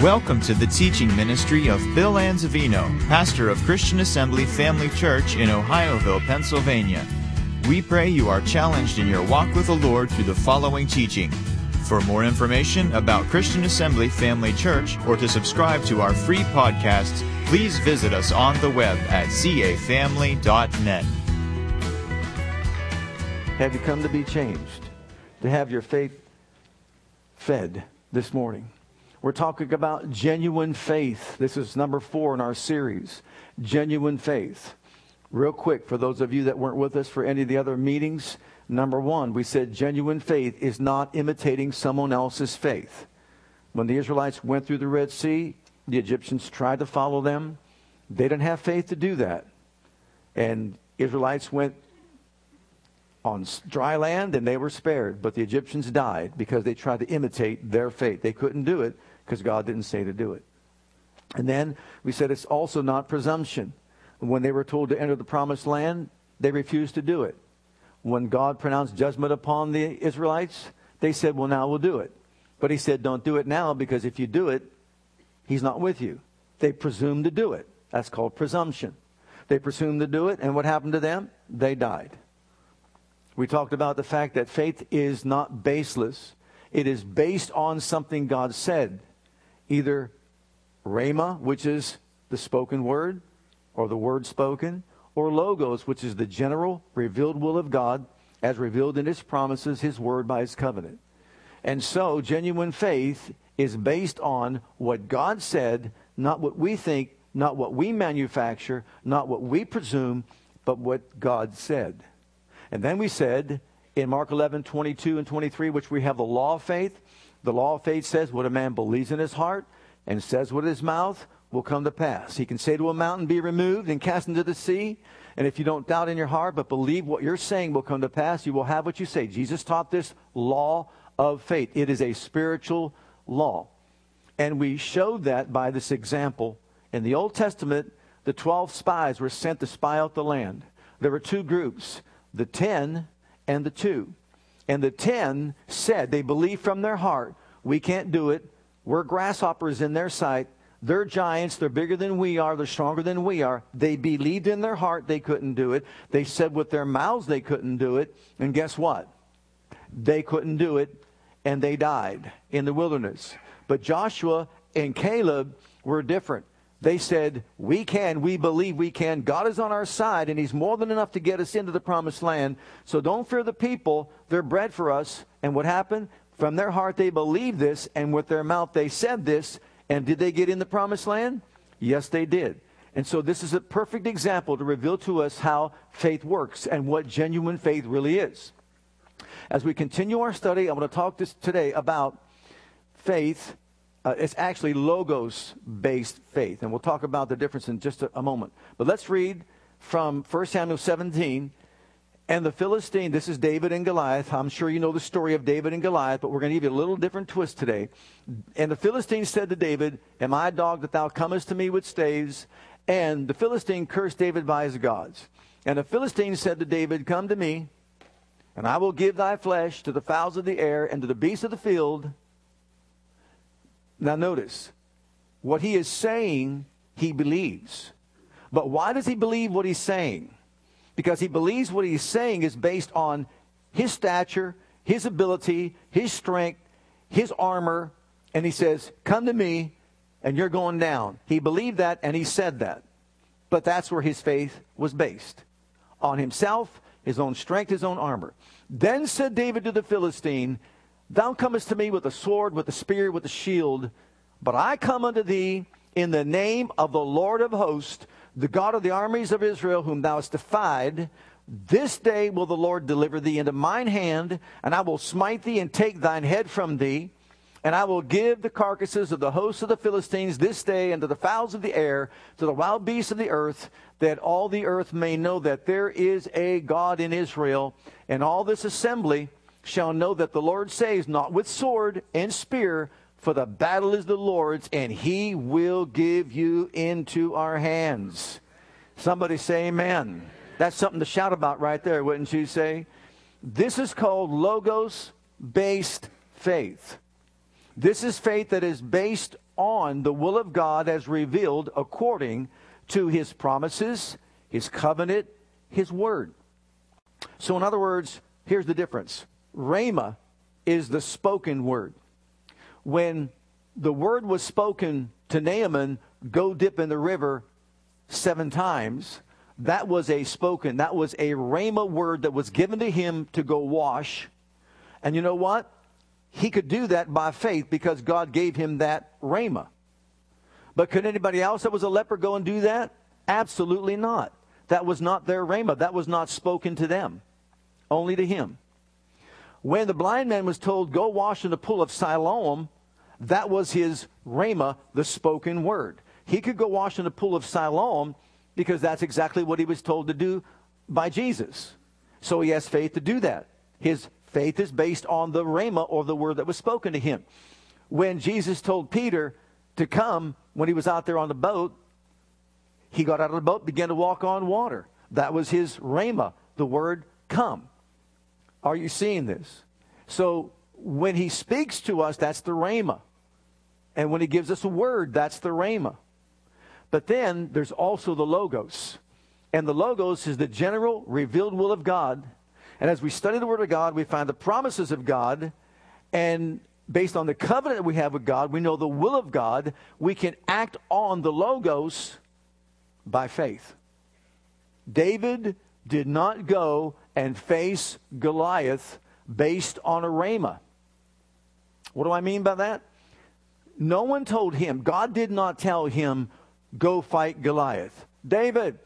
Welcome to the teaching ministry of Bill Anzavino, pastor of Christian Assembly Family Church in Ohioville, Pennsylvania. We pray you are challenged in your walk with the Lord through the following teaching. For more information about Christian Assembly Family Church or to subscribe to our free podcasts, please visit us on the web at cafamily.net. Have you come to be changed? To have your faith fed this morning? We're talking about genuine faith. This is number four in our series genuine faith. Real quick, for those of you that weren't with us for any of the other meetings, number one, we said genuine faith is not imitating someone else's faith. When the Israelites went through the Red Sea, the Egyptians tried to follow them. They didn't have faith to do that. And Israelites went on dry land and they were spared, but the Egyptians died because they tried to imitate their fate. They couldn't do it because God didn't say to do it. And then we said it's also not presumption. When they were told to enter the promised land, they refused to do it. When God pronounced judgment upon the Israelites, they said, Well, now we'll do it. But he said, Don't do it now because if you do it, he's not with you. They presumed to do it. That's called presumption. They presumed to do it, and what happened to them? They died. We talked about the fact that faith is not baseless, it is based on something God said either rhema, which is the spoken word or the word spoken, or logos, which is the general revealed will of God as revealed in his promises, his word by his covenant. And so, genuine faith is based on what God said, not what we think, not what we manufacture, not what we presume, but what God said. And then we said in Mark 11, 22 and 23, which we have the law of faith, the law of faith says what a man believes in his heart and says with his mouth will come to pass. He can say to a mountain, Be removed and cast into the sea. And if you don't doubt in your heart, but believe what you're saying will come to pass, you will have what you say. Jesus taught this law of faith. It is a spiritual law. And we showed that by this example. In the Old Testament, the 12 spies were sent to spy out the land. There were two groups the 10 and the 2. And the ten said, they believed from their heart, we can't do it. We're grasshoppers in their sight. They're giants. They're bigger than we are. They're stronger than we are. They believed in their heart they couldn't do it. They said with their mouths they couldn't do it. And guess what? They couldn't do it, and they died in the wilderness. But Joshua and Caleb were different. They said, We can, we believe we can. God is on our side, and He's more than enough to get us into the promised land. So don't fear the people. They're bread for us. And what happened? From their heart, they believed this, and with their mouth, they said this. And did they get in the promised land? Yes, they did. And so this is a perfect example to reveal to us how faith works and what genuine faith really is. As we continue our study, I want to talk this today about faith uh, it's actually logos based faith. And we'll talk about the difference in just a, a moment. But let's read from 1 Samuel 17. And the Philistine, this is David and Goliath. I'm sure you know the story of David and Goliath, but we're going to give you a little different twist today. And the Philistine said to David, Am I a dog that thou comest to me with staves? And the Philistine cursed David by his gods. And the Philistine said to David, Come to me, and I will give thy flesh to the fowls of the air and to the beasts of the field now, notice what he is saying, he believes. But why does he believe what he's saying? Because he believes what he's saying is based on his stature, his ability, his strength, his armor, and he says, Come to me, and you're going down. He believed that, and he said that. But that's where his faith was based on himself, his own strength, his own armor. Then said David to the Philistine, Thou comest to me with a sword, with a spear, with a shield, but I come unto thee in the name of the Lord of hosts, the God of the armies of Israel, whom thou hast defied. This day will the Lord deliver thee into mine hand, and I will smite thee and take thine head from thee. And I will give the carcasses of the hosts of the Philistines this day unto the fowls of the air, to the wild beasts of the earth, that all the earth may know that there is a God in Israel. And all this assembly shall know that the Lord saves not with sword and spear, for the battle is the Lord's, and he will give you into our hands. Somebody say amen. That's something to shout about right there, wouldn't you say? This is called logos based faith. This is faith that is based on the will of God as revealed according to his promises, his covenant, his word. So, in other words, here's the difference Rhema is the spoken word. When the word was spoken to Naaman, go dip in the river seven times, that was a spoken, that was a Rhema word that was given to him to go wash. And you know what? He could do that by faith because God gave him that Rhema. But could anybody else that was a leper go and do that? Absolutely not. That was not their Rhema. That was not spoken to them, only to him. When the blind man was told, Go wash in the pool of Siloam, that was his Rhema, the spoken word. He could go wash in the pool of Siloam because that's exactly what he was told to do by Jesus. So he has faith to do that. His faith is based on the Rhema or the word that was spoken to him. When Jesus told Peter to come when he was out there on the boat, he got out of the boat, began to walk on water. That was his Rhema, the word come. Are you seeing this? So when he speaks to us, that's the Rhema. And when he gives us a word, that's the Rhema. But then there's also the Logos. And the Logos is the general revealed will of God. And as we study the Word of God, we find the promises of God. And based on the covenant that we have with God, we know the will of God. We can act on the Logos by faith. David did not go and face Goliath based on a rhema. What do I mean by that? No one told him, God did not tell him, go fight Goliath. David,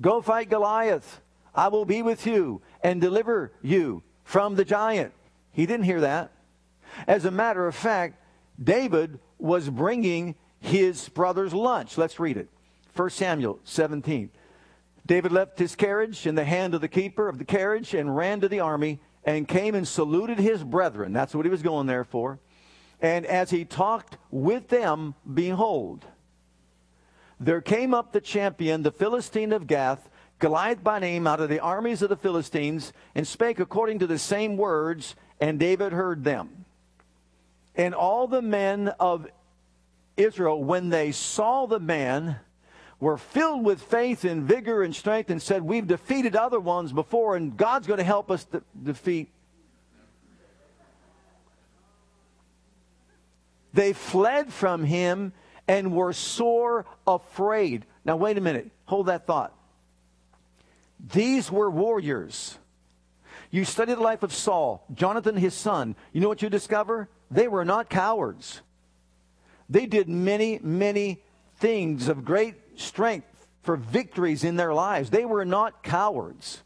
go fight Goliath. I will be with you and deliver you from the giant. He didn't hear that. As a matter of fact, David was bringing his brother's lunch. Let's read it. 1 Samuel 17. David left his carriage in the hand of the keeper of the carriage and ran to the army and came and saluted his brethren. That's what he was going there for. And as he talked with them, behold, there came up the champion, the Philistine of Gath, Goliath by name, out of the armies of the Philistines, and spake according to the same words, and David heard them. And all the men of Israel, when they saw the man, were filled with faith and vigor and strength and said, We've defeated other ones before, and God's going to help us to defeat. They fled from him and were sore afraid. Now, wait a minute. Hold that thought. These were warriors. You study the life of Saul, Jonathan, his son. You know what you discover? They were not cowards. They did many, many things of great strength for victories in their lives. They were not cowards.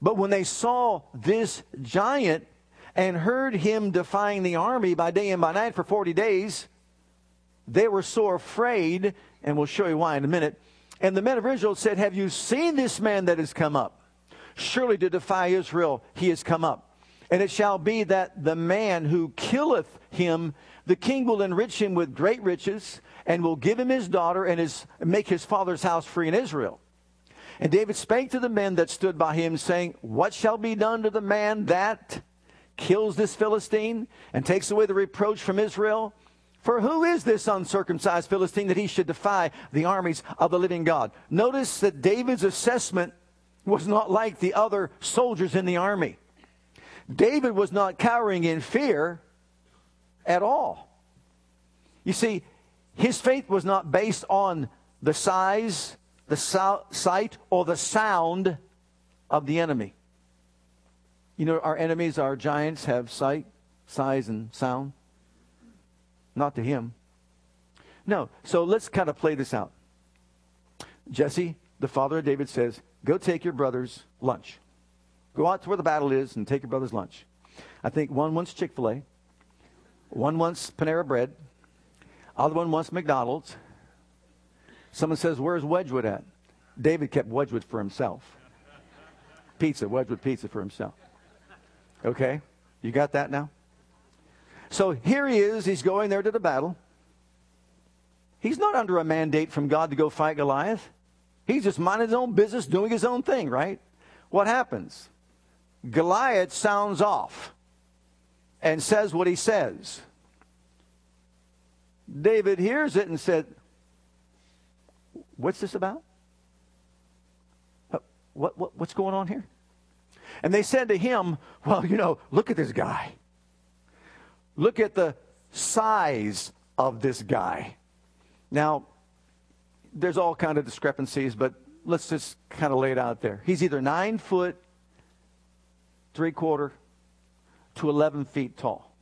But when they saw this giant and heard him defying the army by day and by night for 40 days, they were so afraid, and we'll show you why in a minute. And the men of Israel said, Have you seen this man that has come up? Surely to defy Israel, he has come up. And it shall be that the man who killeth him, the king will enrich him with great riches, and will give him his daughter and his, make his father's house free in Israel. And David spake to the men that stood by him, saying, What shall be done to the man that kills this Philistine and takes away the reproach from Israel? For who is this uncircumcised Philistine that he should defy the armies of the living God? Notice that David's assessment was not like the other soldiers in the army. David was not cowering in fear at all. You see, his faith was not based on the size, the so- sight, or the sound of the enemy. You know, our enemies, our giants, have sight, size, and sound. Not to him. No. So let's kind of play this out. Jesse, the father of David, says, Go take your brother's lunch. Go out to where the battle is and take your brother's lunch. I think one wants Chick fil A, one wants Panera Bread, other one wants McDonald's. Someone says, Where's Wedgewood at? David kept Wedgewood for himself. Pizza, Wedgewood pizza for himself. Okay? You got that now? So here he is. He's going there to the battle. He's not under a mandate from God to go fight Goliath. He's just minding his own business, doing his own thing, right? What happens? Goliath sounds off and says what he says. David hears it and said, What's this about? What, what, what's going on here? And they said to him, Well, you know, look at this guy. Look at the size of this guy. Now, there's all kind of discrepancies, but let's just kind of lay it out there. He's either nine foot, three quarter, to 11 feet tall.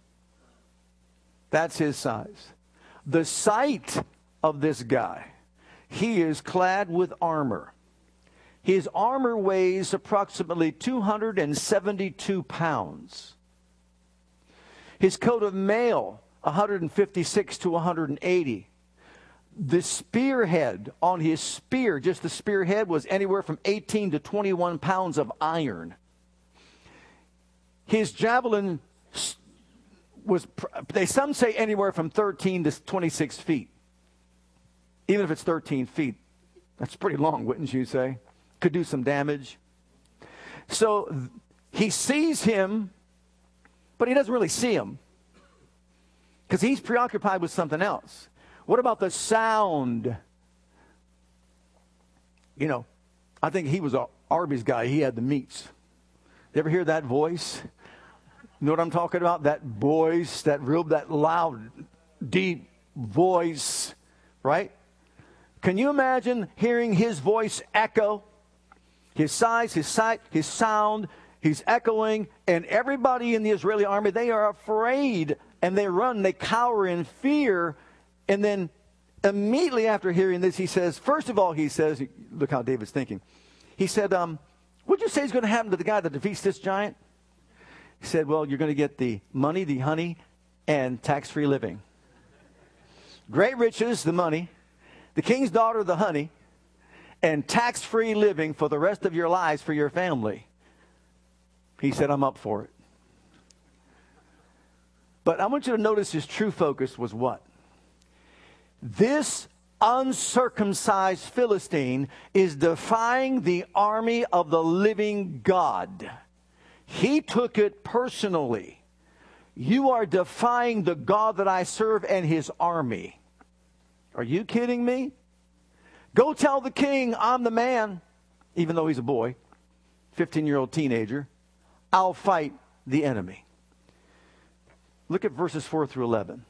That's his size. The sight of this guy, he is clad with armor. His armor weighs approximately 272 pounds. His coat of mail, 156 to 180. The spearhead on his spear, just the spearhead, was anywhere from 18 to 21 pounds of iron. His javelin was, they some say anywhere from 13 to 26 feet. Even if it's 13 feet, that's pretty long, wouldn't you say? Could do some damage. So he sees him, but he doesn't really see him because he's preoccupied with something else. What about the sound? You know, I think he was a Arby's guy. He had the meats. You ever hear that voice? You know what I'm talking about? That voice, that real, that loud, deep voice, right? Can you imagine hearing his voice echo? His size, his sight, his sound, he's echoing, and everybody in the Israeli army, they are afraid and they run, they cower in fear. And then immediately after hearing this, he says, first of all, he says, look how David's thinking. He said, um, What'd you say is going to happen to the guy that defeats this giant? He said, Well, you're going to get the money, the honey, and tax free living. Great riches, the money, the king's daughter, the honey, and tax free living for the rest of your lives for your family. He said, I'm up for it. But I want you to notice his true focus was what? This uncircumcised Philistine is defying the army of the living God. He took it personally. You are defying the God that I serve and his army. Are you kidding me? Go tell the king I'm the man, even though he's a boy, 15 year old teenager. I'll fight the enemy. Look at verses 4 through 11.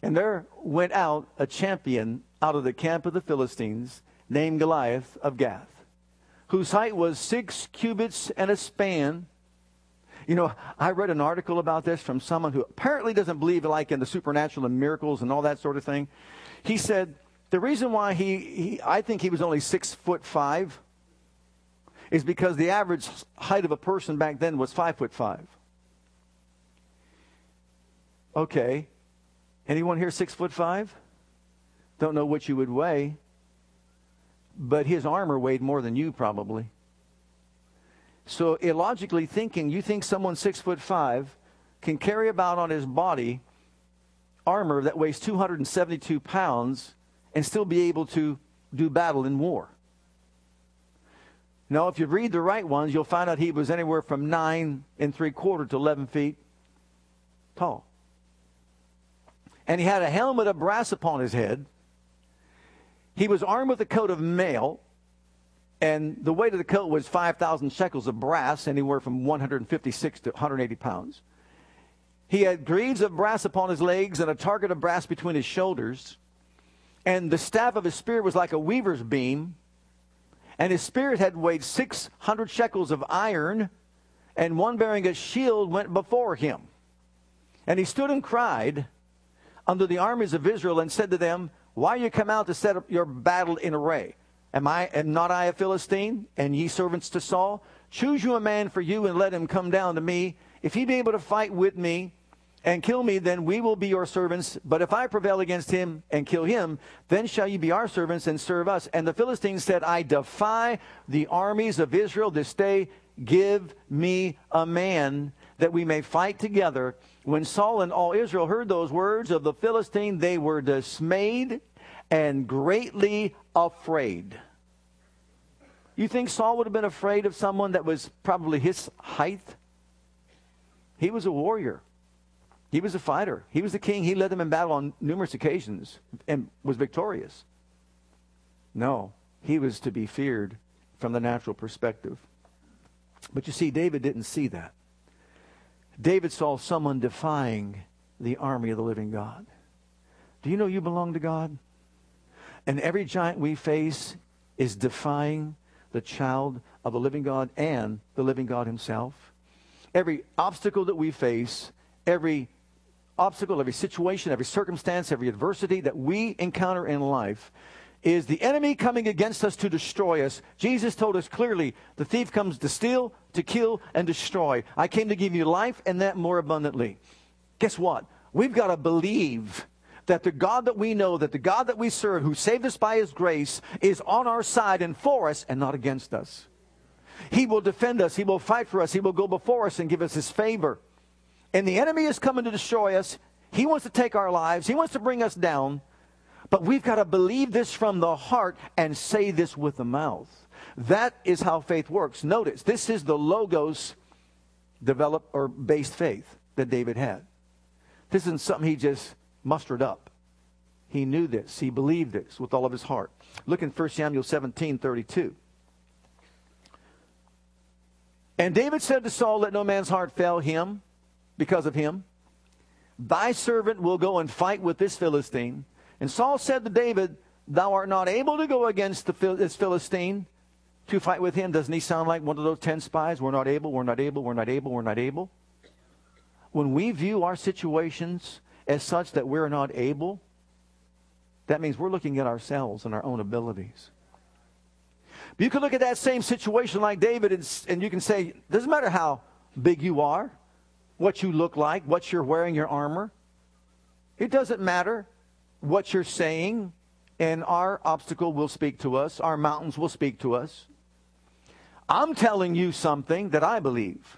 And there went out a champion out of the camp of the Philistines named Goliath of Gath whose height was six cubits and a span. You know, I read an article about this from someone who apparently doesn't believe like in the supernatural and miracles and all that sort of thing. He said the reason why he, he I think he was only six foot five is because the average height of a person back then was five foot five. Okay. Anyone here six foot five? Don't know what you would weigh but his armor weighed more than you probably. So illogically thinking, you think someone six foot five can carry about on his body armor that weighs 272 pounds and still be able to do battle in war. Now, if you read the right ones, you'll find out he was anywhere from nine and three quarter to 11 feet tall. And he had a helmet of brass upon his head he was armed with a coat of mail, and the weight of the coat was 5,000 shekels of brass, anywhere from 156 to 180 pounds. He had greaves of brass upon his legs and a target of brass between his shoulders. And the staff of his spear was like a weaver's beam. And his spear had weighed 600 shekels of iron, and one bearing a shield went before him. And he stood and cried unto the armies of Israel and said to them, why you come out to set up your battle in array? Am I am not I a Philistine, and ye servants to Saul? Choose you a man for you, and let him come down to me. If he be able to fight with me and kill me, then we will be your servants. But if I prevail against him and kill him, then shall you be our servants and serve us. And the Philistines said, I defy the armies of Israel this day. Give me a man that we may fight together. When Saul and all Israel heard those words of the Philistine, they were dismayed and greatly afraid. You think Saul would have been afraid of someone that was probably his height? He was a warrior. He was a fighter. He was the king. He led them in battle on numerous occasions and was victorious. No, he was to be feared from the natural perspective. But you see, David didn't see that. David saw someone defying the army of the living God. Do you know you belong to God? And every giant we face is defying the child of the living God and the living God himself. Every obstacle that we face, every obstacle, every situation, every circumstance, every adversity that we encounter in life is the enemy coming against us to destroy us. Jesus told us clearly the thief comes to steal, to kill, and destroy. I came to give you life and that more abundantly. Guess what? We've got to believe that the God that we know, that the God that we serve, who saved us by his grace, is on our side and for us and not against us. He will defend us. He will fight for us. He will go before us and give us his favor. And the enemy is coming to destroy us. He wants to take our lives. He wants to bring us down. But we've got to believe this from the heart and say this with the mouth. That is how faith works. Notice, this is the logos developed or based faith that David had. This isn't something he just mustered up. He knew this. He believed this with all of his heart. Look in 1 Samuel 17 32. And David said to Saul, Let no man's heart fail him because of him. Thy servant will go and fight with this Philistine. And Saul said to David, Thou art not able to go against this Philistine to fight with him. Doesn't he sound like one of those ten spies? We're not able, we're not able, we're not able, we're not able. When we view our situations as such that we're not able, that means we're looking at ourselves and our own abilities. But you can look at that same situation like David and, and you can say, doesn't matter how big you are, what you look like, what you're wearing, your armor. It doesn't matter what you're saying, and our obstacle will speak to us, our mountains will speak to us. I'm telling you something that I believe.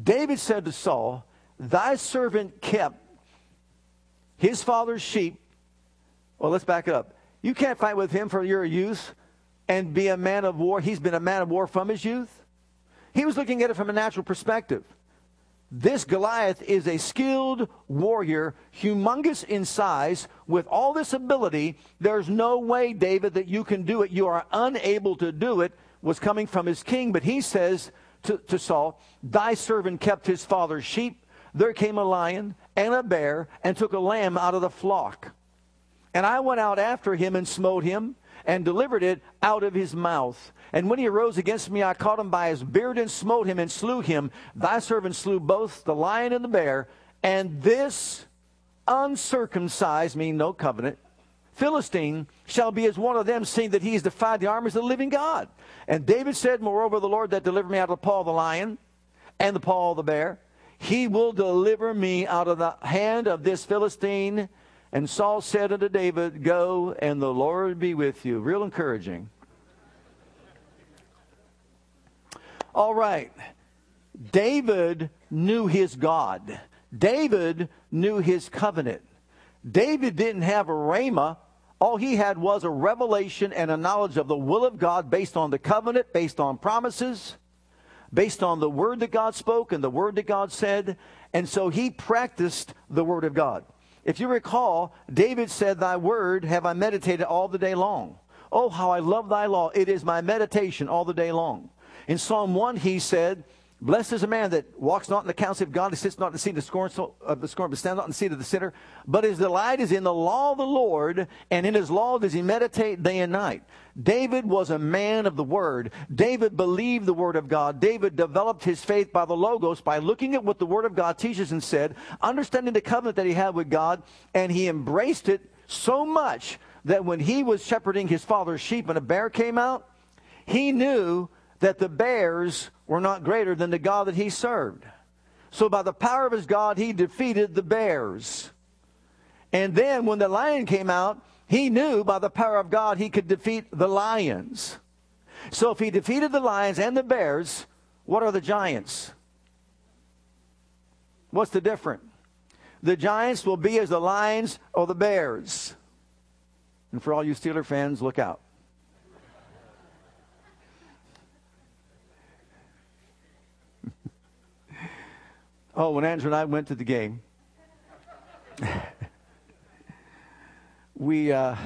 David said to Saul, Thy servant kept his father's sheep. Well, let's back it up. You can't fight with him for your youth and be a man of war. He's been a man of war from his youth. He was looking at it from a natural perspective. This Goliath is a skilled warrior, humongous in size, with all this ability. There's no way, David, that you can do it. You are unable to do it, was coming from his king. But he says to, to Saul, Thy servant kept his father's sheep. There came a lion and a bear and took a lamb out of the flock. And I went out after him and smote him and delivered it out of his mouth. And when he arose against me, I caught him by his beard and smote him and slew him. Thy servant slew both the lion and the bear, and this uncircumcised, mean no covenant, Philistine shall be as one of them, seeing that he has defied the armies of the living God. And David said, Moreover, the Lord that delivered me out of the paw of the lion and the paw of the bear, he will deliver me out of the hand of this Philistine. And Saul said unto David, Go, and the Lord be with you. Real encouraging. All right. David knew his God. David knew his covenant. David didn't have a rhema. All he had was a revelation and a knowledge of the will of God based on the covenant, based on promises, based on the word that God spoke and the word that God said. And so he practiced the word of God. If you recall, David said, Thy word have I meditated all the day long. Oh, how I love thy law. It is my meditation all the day long. In Psalm 1, he said, Blessed is a man that walks not in the counsel of God, sits not in the seat of the scorn, of the scorn, but stands not in the seat of the sinner. But his delight is in the law of the Lord, and in his law does he meditate day and night. David was a man of the word. David believed the word of God. David developed his faith by the Logos, by looking at what the word of God teaches and said, understanding the covenant that he had with God, and he embraced it so much that when he was shepherding his father's sheep and a bear came out, he knew that the bears were not greater than the God that he served. So by the power of his God, he defeated the bears. And then when the lion came out, he knew by the power of God he could defeat the lions. So if he defeated the lions and the bears, what are the giants? What's the difference? The giants will be as the lions or the bears. And for all you Steeler fans, look out. Oh, when Andrew and I went to the game, we, uh,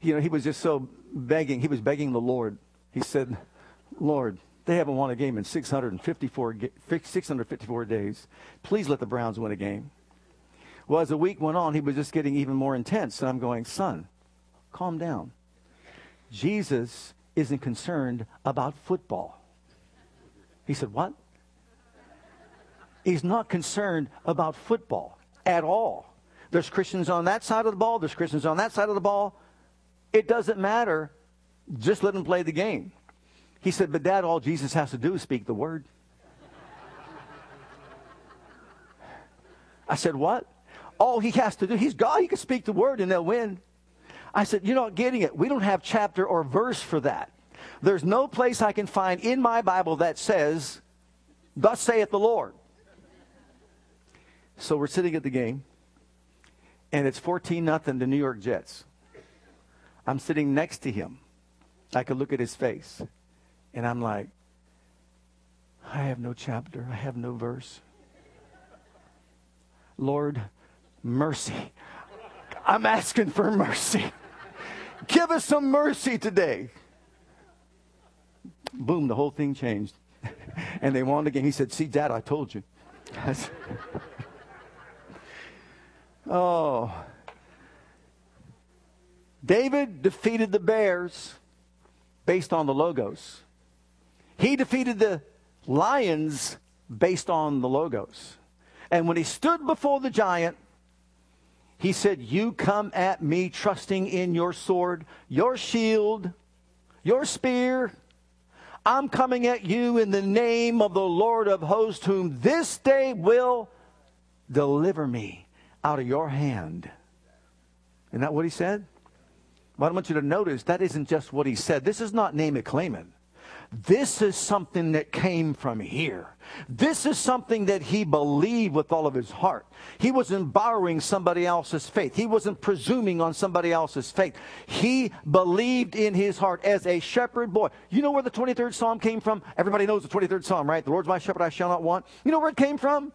you know, he was just so begging. He was begging the Lord. He said, Lord, they haven't won a game in 654, 654 days. Please let the Browns win a game. Well, as the week went on, he was just getting even more intense. And I'm going, son, calm down. Jesus isn't concerned about football. He said, what? He's not concerned about football at all. There's Christians on that side of the ball, there's Christians on that side of the ball. It doesn't matter. Just let them play the game. He said, But dad, all Jesus has to do is speak the word. I said, What? All he has to do, he's God, he can speak the word and they'll win. I said, You're not getting it. We don't have chapter or verse for that. There's no place I can find in my Bible that says, Thus saith the Lord. So we're sitting at the game, and it's 14 nothing to New York Jets. I'm sitting next to him. I could look at his face, and I'm like, I have no chapter, I have no verse. Lord, mercy. I'm asking for mercy. Give us some mercy today. Boom, the whole thing changed. and they won again. He said, See, Dad, I told you. oh. David defeated the Bears based on the logos. He defeated the lions based on the logos. And when he stood before the giant, he said, You come at me trusting in your sword, your shield, your spear. I'm coming at you in the name of the Lord of hosts, whom this day will deliver me out of your hand. Isn't that what he said? But I want you to notice that isn't just what he said. This is not name it, claim it. This is something that came from here. This is something that he believed with all of his heart. He wasn't borrowing somebody else's faith. He wasn't presuming on somebody else's faith. He believed in his heart as a shepherd boy. You know where the 23rd Psalm came from? Everybody knows the 23rd Psalm, right? The Lord's my shepherd, I shall not want. You know where it came from?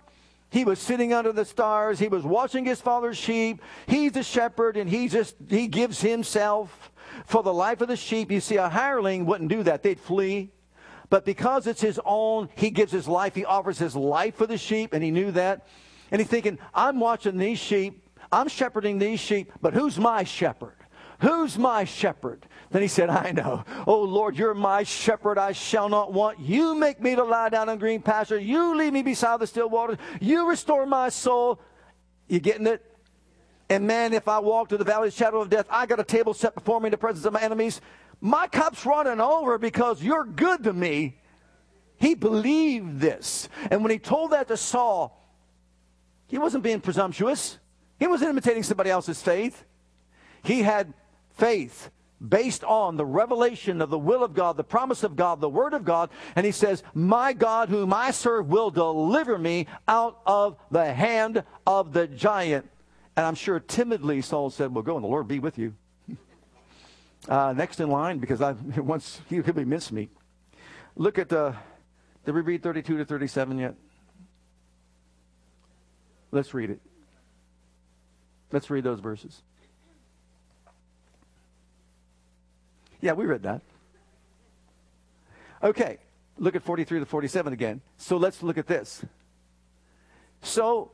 He was sitting under the stars. He was watching his father's sheep. He's the shepherd and he just, he gives himself for the life of the sheep. You see, a hireling wouldn't do that. They'd flee. But because it's his own, he gives his life. He offers his life for the sheep and he knew that. And he's thinking, I'm watching these sheep. I'm shepherding these sheep, but who's my shepherd? Who's my shepherd? Then he said, I know. Oh Lord, you're my shepherd. I shall not want. You make me to lie down in green pasture. You lead me beside the still waters. You restore my soul. You getting it? And man, if I walk to the valley of the shadow of death, I got a table set before me in the presence of my enemies. My cup's running over because you're good to me. He believed this. And when he told that to Saul, he wasn't being presumptuous. He wasn't imitating somebody else's faith. He had faith based on the revelation of the will of God, the promise of God, the word of God. And he says, My God, whom I serve, will deliver me out of the hand of the giant. And I'm sure timidly Saul said, Well, go and the Lord be with you. uh, next in line, because I once he could be me Look at, uh, did we read 32 to 37 yet? Let's read it. Let's read those verses. Yeah, we read that. Okay, look at 43 to 47 again. So let's look at this. So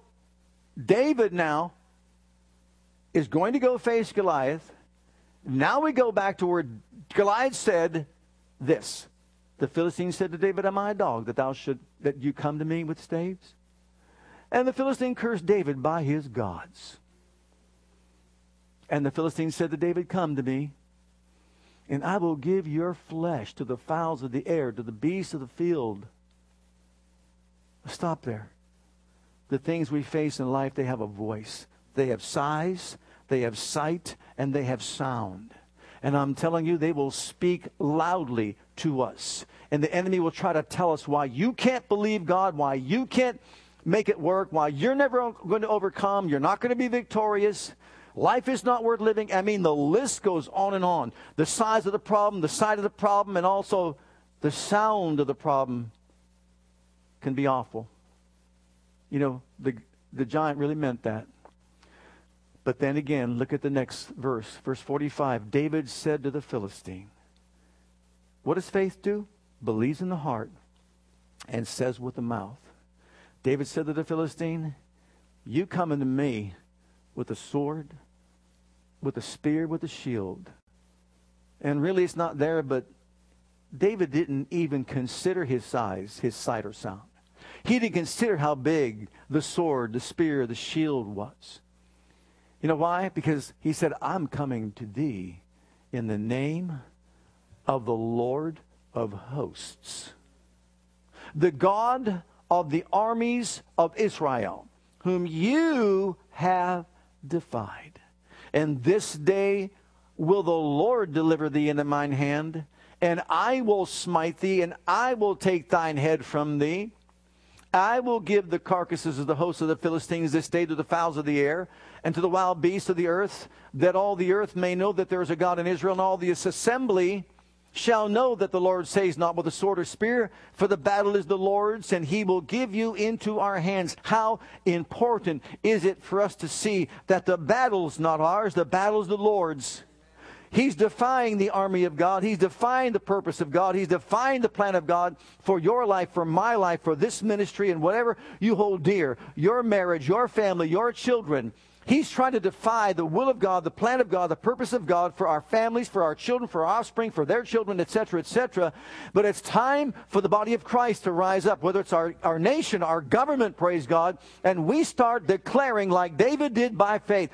David now is going to go face Goliath. Now we go back to where Goliath said this. The Philistine said to David, Am I a dog that thou should that you come to me with staves? And the Philistine cursed David by his gods. And the Philistine said to David, Come to me, and I will give your flesh to the fowls of the air, to the beasts of the field. Stop there. The things we face in life, they have a voice. They have size, they have sight, and they have sound. And I'm telling you, they will speak loudly to us. And the enemy will try to tell us why you can't believe God, why you can't make it work, why you're never going to overcome, you're not going to be victorious. Life is not worth living. I mean, the list goes on and on. The size of the problem, the size of the problem, and also the sound of the problem can be awful. You know, the, the giant really meant that. But then again, look at the next verse, verse 45. David said to the Philistine, What does faith do? Believes in the heart and says with the mouth. David said to the Philistine, You coming to me with a sword, with a spear, with a shield. And really, it's not there, but David didn't even consider his size, his sight or sound. He didn't consider how big the sword, the spear, the shield was. You know why? Because he said, I'm coming to thee in the name of the Lord of hosts, the God of the armies of Israel, whom you have defied. And this day will the Lord deliver thee into mine hand, and I will smite thee, and I will take thine head from thee. I will give the carcasses of the hosts of the Philistines this day to the fowls of the air and to the wild beasts of the earth, that all the earth may know that there is a God in Israel, and all this assembly shall know that the Lord says not with a sword or spear, for the battle is the Lord's, and he will give you into our hands. How important is it for us to see that the battle's not ours, the battle's the Lord's. He's defying the army of God. He's defying the purpose of God. He's defying the plan of God for your life, for my life, for this ministry, and whatever you hold dear your marriage, your family, your children. He's trying to defy the will of God, the plan of God, the purpose of God for our families, for our children, for our offspring, for their children, etc., etc. But it's time for the body of Christ to rise up, whether it's our, our nation, our government, praise God, and we start declaring like David did by faith.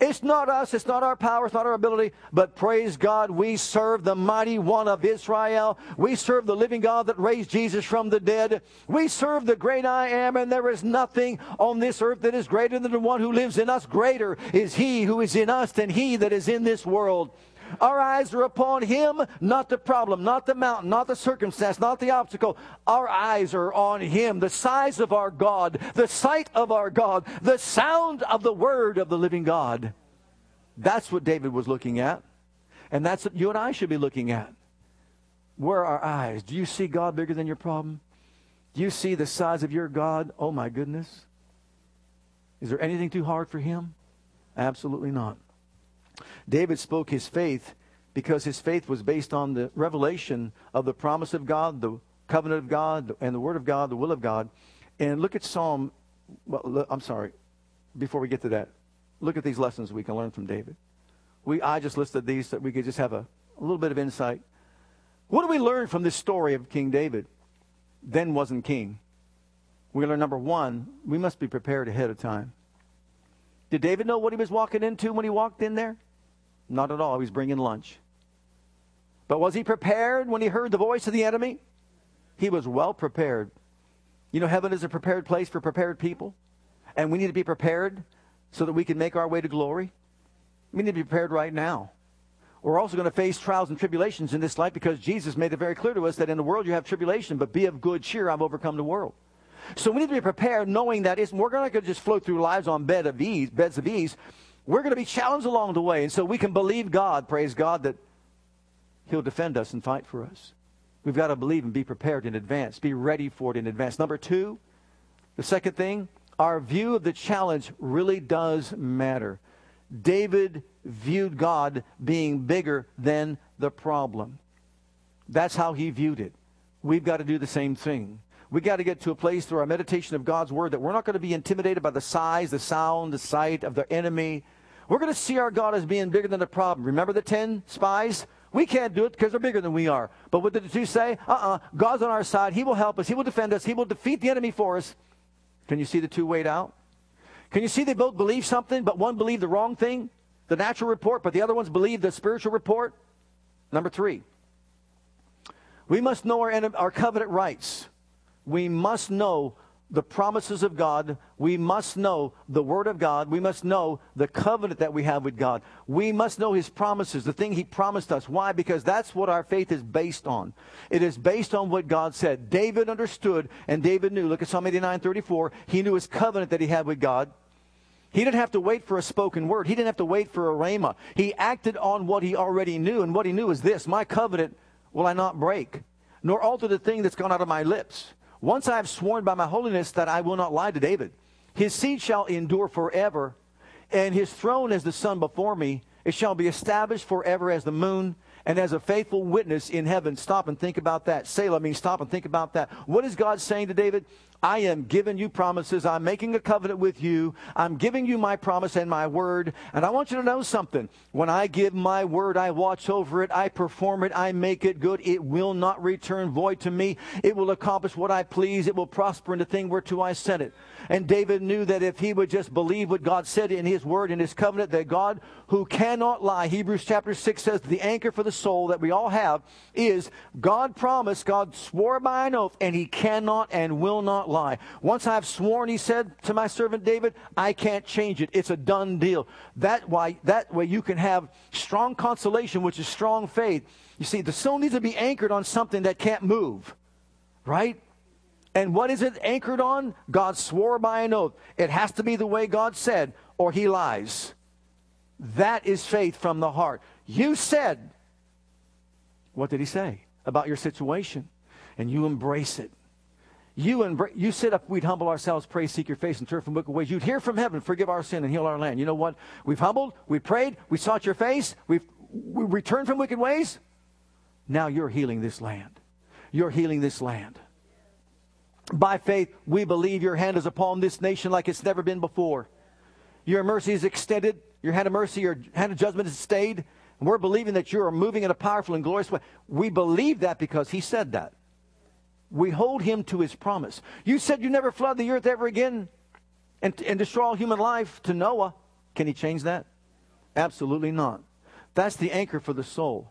It's not us, it's not our power, it's not our ability, but praise God, we serve the mighty one of Israel. We serve the living God that raised Jesus from the dead. We serve the great I am, and there is nothing on this earth that is greater than the one who lives in us. Greater is he who is in us than he that is in this world. Our eyes are upon Him, not the problem, not the mountain, not the circumstance, not the obstacle. Our eyes are on Him, the size of our God, the sight of our God, the sound of the word of the living God. That's what David was looking at. And that's what you and I should be looking at. Where are our eyes? Do you see God bigger than your problem? Do you see the size of your God? Oh my goodness. Is there anything too hard for him? Absolutely not. David spoke his faith because his faith was based on the revelation of the promise of God, the covenant of God, and the word of God, the will of God. And look at Psalm, well, I'm sorry, before we get to that, look at these lessons we can learn from David. We, I just listed these so that we could just have a, a little bit of insight. What do we learn from this story of King David? Then wasn't king. We learn number one, we must be prepared ahead of time. Did David know what he was walking into when he walked in there? Not at all. He was bringing lunch. But was he prepared when he heard the voice of the enemy? He was well prepared. You know, heaven is a prepared place for prepared people. And we need to be prepared so that we can make our way to glory. We need to be prepared right now. We're also going to face trials and tribulations in this life because Jesus made it very clear to us that in the world you have tribulation, but be of good cheer. I've overcome the world. So we need to be prepared knowing that we're not going to just float through lives on bed of ease, beds of ease. We're going to be challenged along the way. And so we can believe God, praise God, that He'll defend us and fight for us. We've got to believe and be prepared in advance, be ready for it in advance. Number two, the second thing, our view of the challenge really does matter. David viewed God being bigger than the problem. That's how he viewed it. We've got to do the same thing. We've got to get to a place through our meditation of God's word that we're not going to be intimidated by the size, the sound, the sight of the enemy. We're going to see our God as being bigger than the problem. Remember the 10 spies? We can't do it because they're bigger than we are. But what did the two say? Uh-uh. God's on our side. He will help us. He will defend us. He will defeat the enemy for us. Can you see the two weighed out? Can you see they both believe something, but one believed the wrong thing, the natural report, but the other ones believed the spiritual report? Number three, we must know our, our covenant rights we must know the promises of God. We must know the Word of God. We must know the covenant that we have with God. We must know His promises, the thing He promised us. Why? Because that's what our faith is based on. It is based on what God said. David understood and David knew. Look at Psalm 89 34. He knew his covenant that he had with God. He didn't have to wait for a spoken word. He didn't have to wait for a rhema. He acted on what he already knew. And what he knew is this My covenant will I not break, nor alter the thing that's gone out of my lips. Once I have sworn by my holiness that I will not lie to David, his seed shall endure forever. And his throne as the sun before me, it shall be established forever as the moon and as a faithful witness in heaven. Stop and think about that. Selah means stop and think about that. What is God saying to David? I am giving you promises. I'm making a covenant with you. I'm giving you my promise and my word. And I want you to know something. When I give my word, I watch over it. I perform it. I make it good. It will not return void to me. It will accomplish what I please. It will prosper in the thing whereto I sent it. And David knew that if he would just believe what God said in his word, in his covenant, that God who cannot lie, Hebrews chapter 6 says, the anchor for the soul that we all have is God promised, God swore by an oath, and he cannot and will not lie. Once I've sworn, he said to my servant David, I can't change it. It's a done deal. That, why, that way you can have strong consolation, which is strong faith. You see, the soul needs to be anchored on something that can't move, right? And what is it anchored on? God swore by an oath. It has to be the way God said, or he lies. That is faith from the heart. You said, what did he say about your situation? And you embrace it. You, embra- you said if we'd humble ourselves, pray, seek your face, and turn from wicked ways, you'd hear from heaven, forgive our sin, and heal our land. You know what? We've humbled, we prayed, we sought your face, we've we returned from wicked ways. Now you're healing this land. You're healing this land. By faith, we believe your hand is upon this nation like it's never been before. Your mercy is extended. Your hand of mercy, your hand of judgment is stayed. And we're believing that you are moving in a powerful and glorious way. We believe that because he said that. We hold him to his promise. You said you never flood the earth ever again and, and destroy all human life to Noah. Can he change that? Absolutely not. That's the anchor for the soul.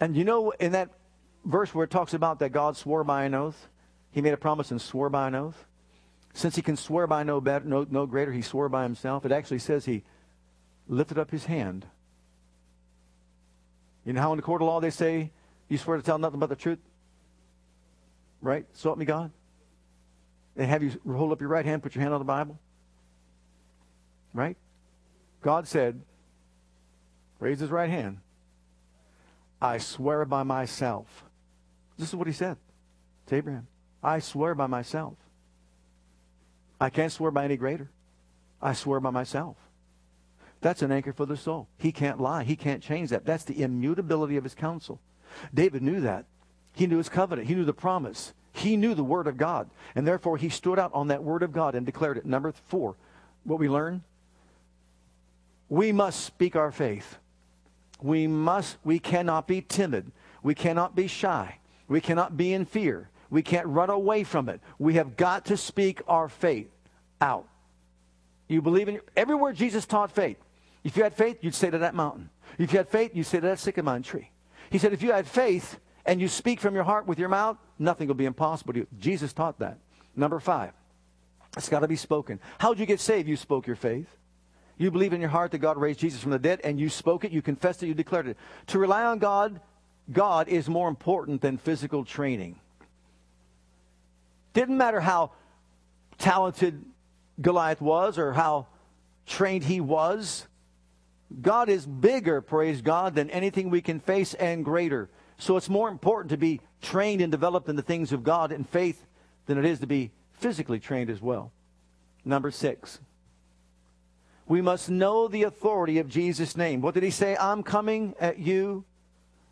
And you know, in that verse where it talks about that God swore by an oath, he made a promise and swore by an oath. Since he can swear by no, better, no, no greater, he swore by himself. It actually says he lifted up his hand. You know how in the court of law they say, you swear to tell nothing but the truth? Right? So help me God. They have you hold up your right hand, put your hand on the Bible. Right? God said, raise his right hand. I swear by myself. This is what he said to Abraham. I swear by myself. I can't swear by any greater. I swear by myself. That's an anchor for the soul. He can't lie. He can't change that. That's the immutability of his counsel. David knew that. He knew his covenant. He knew the promise. He knew the word of God. And therefore, he stood out on that word of God and declared it. Number four, what we learn? We must speak our faith. We must, we cannot be timid. We cannot be shy. We cannot be in fear. We can't run away from it. We have got to speak our faith out. You believe in everywhere Jesus taught faith. If you had faith, you'd say to that mountain. If you had faith, you'd say to that sycamore tree. He said, if you had faith and you speak from your heart with your mouth, nothing will be impossible to you. Jesus taught that. Number five, it's got to be spoken. How did you get saved? You spoke your faith. You believe in your heart that God raised Jesus from the dead, and you spoke it, you confessed it, you declared it. To rely on God, God is more important than physical training. Didn't matter how talented Goliath was or how trained he was. God is bigger, praise God, than anything we can face and greater. So it's more important to be trained and developed in the things of God and faith than it is to be physically trained as well. Number six, we must know the authority of Jesus' name. What did he say? I'm coming at you,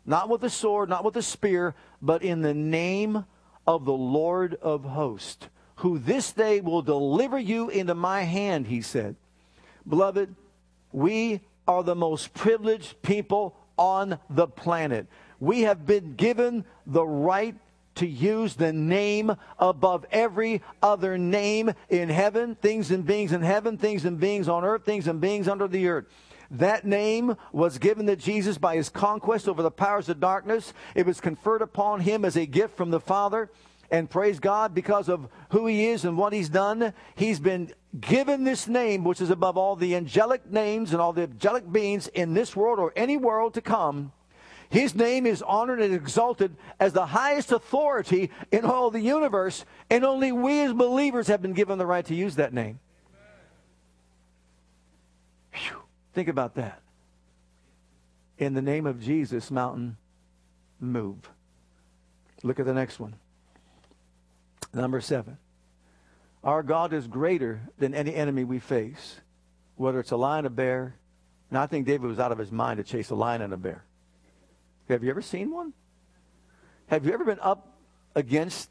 not with a sword, not with a spear, but in the name of the Lord of hosts, who this day will deliver you into my hand, he said. Beloved, we are the most privileged people on the planet. We have been given the right to use the name above every other name in heaven, things and beings in heaven, things and beings on earth, things and beings under the earth. That name was given to Jesus by his conquest over the powers of darkness. It was conferred upon him as a gift from the Father. And praise God, because of who he is and what he's done, he's been given this name, which is above all the angelic names and all the angelic beings in this world or any world to come. His name is honored and exalted as the highest authority in all the universe, and only we as believers have been given the right to use that name. Whew. Think about that. In the name of Jesus, mountain, move. Look at the next one. Number seven. Our God is greater than any enemy we face. whether it's a lion or bear. Now, I think David was out of his mind to chase a lion and a bear. Have you ever seen one? Have you ever been up against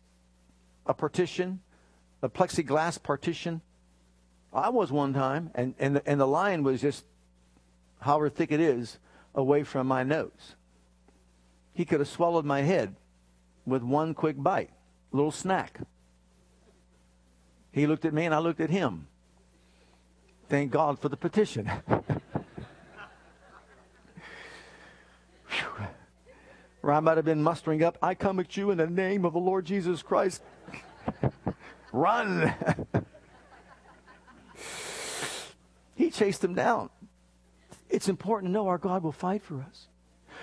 a partition, a plexiglass partition? I was one time, and, and, the, and the lion was just, however thick it is, away from my nose. He could have swallowed my head with one quick bite, a little snack. He looked at me and I looked at him. Thank God for the petition. or I might have been mustering up, I come at you in the name of the Lord Jesus Christ. Run. he chased them down. It's important to know our God will fight for us.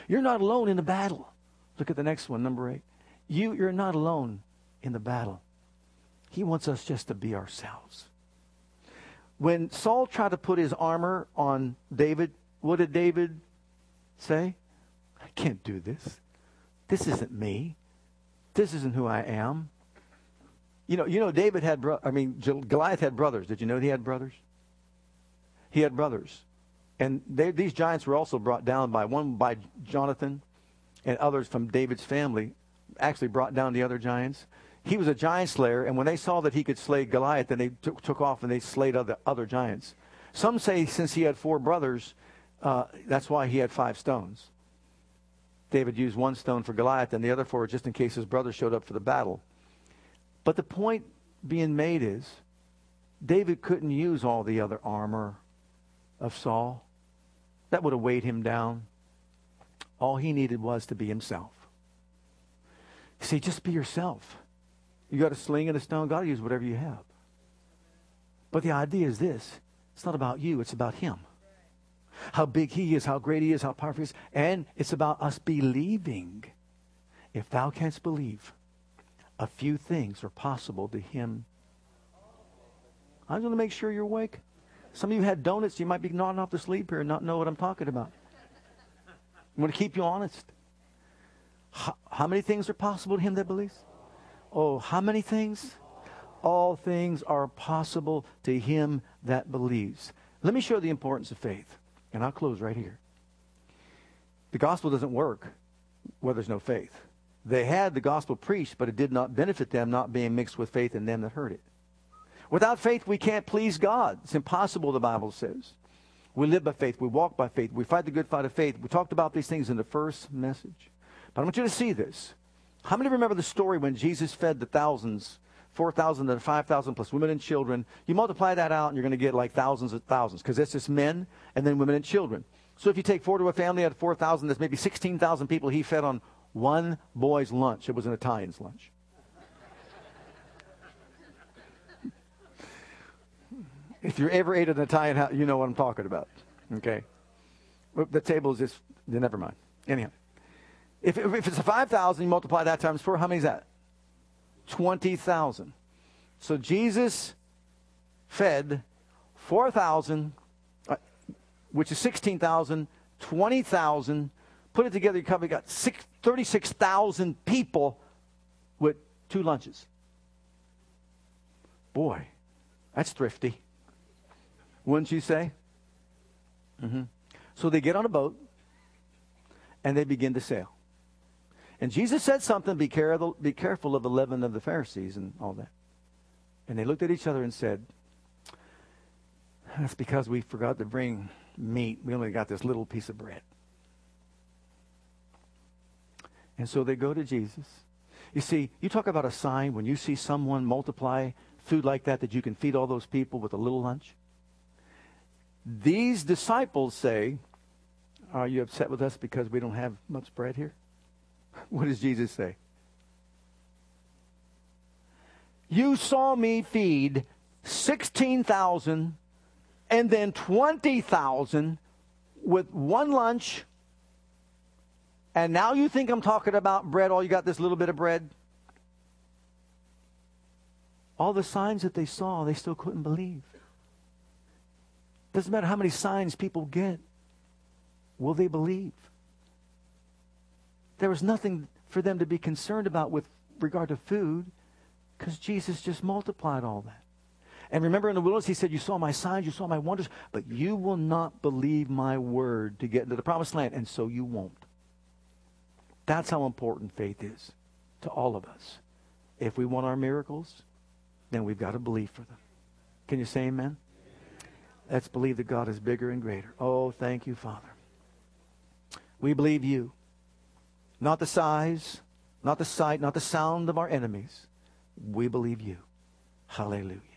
You're not alone in the battle. Look at the next one, number eight. You, you're not alone in the battle. He wants us just to be ourselves. When Saul tried to put his armor on David, what did David say? I can't do this. This isn't me. This isn't who I am. You know, you know, David had, bro- I mean, Goliath had brothers. Did you know he had brothers? He had brothers. And they, these giants were also brought down by one by Jonathan and others from David's family, actually brought down the other giants. He was a giant slayer, and when they saw that he could slay Goliath, then they took, took off and they slayed other, other giants. Some say since he had four brothers, uh, that's why he had five stones. David used one stone for Goliath and the other four just in case his brother showed up for the battle. But the point being made is David couldn't use all the other armor of Saul. That would have weighed him down. All he needed was to be himself. See, just be yourself. You got a sling and a stone, God use whatever you have. But the idea is this it's not about you, it's about him how big he is, how great he is, how powerful he is. And it's about us believing. If thou canst believe, a few things are possible to him. I just want to make sure you're awake. Some of you had donuts, you might be nodding off to sleep here and not know what I'm talking about. I'm going to keep you honest. How, how many things are possible to him that believes? Oh, how many things? All things are possible to him that believes. Let me show the importance of faith. And I'll close right here. The gospel doesn't work where there's no faith. They had the gospel preached, but it did not benefit them, not being mixed with faith in them that heard it. Without faith, we can't please God. It's impossible, the Bible says. We live by faith. We walk by faith. We fight the good fight of faith. We talked about these things in the first message. But I want you to see this. How many remember the story when Jesus fed the thousands 4,000 to 5,000 plus women and children. You multiply that out and you're going to get like thousands of thousands because that's just men and then women and children. So if you take four to a family out of 4,000, that's maybe 16,000 people he fed on one boy's lunch. It was an Italian's lunch. if you ever ate an Italian house, you know what I'm talking about. Okay? The table is just, never mind. Anyhow. If, if it's a 5,000, you multiply that times four, how many is that? 20,000. So Jesus fed 4,000, uh, which is 16,000, 20,000. Put it together, you probably got 36,000 people with two lunches. Boy, that's thrifty. Wouldn't you say? Mm-hmm. So they get on a boat and they begin to sail. And Jesus said something, be, careful, be careful of the leaven of the Pharisees and all that. And they looked at each other and said, That's because we forgot to bring meat. We only got this little piece of bread. And so they go to Jesus. You see, you talk about a sign when you see someone multiply food like that, that you can feed all those people with a little lunch. These disciples say, Are you upset with us because we don't have much bread here? What does Jesus say? You saw me feed 16,000 and then 20,000 with one lunch. And now you think I'm talking about bread, all you got this little bit of bread? All the signs that they saw, they still couldn't believe. Doesn't matter how many signs people get, will they believe? There was nothing for them to be concerned about with regard to food because Jesus just multiplied all that. And remember in the wilderness, he said, You saw my signs, you saw my wonders, but you will not believe my word to get into the promised land, and so you won't. That's how important faith is to all of us. If we want our miracles, then we've got to believe for them. Can you say amen? Let's believe that God is bigger and greater. Oh, thank you, Father. We believe you. Not the size, not the sight, not the sound of our enemies. We believe you. Hallelujah.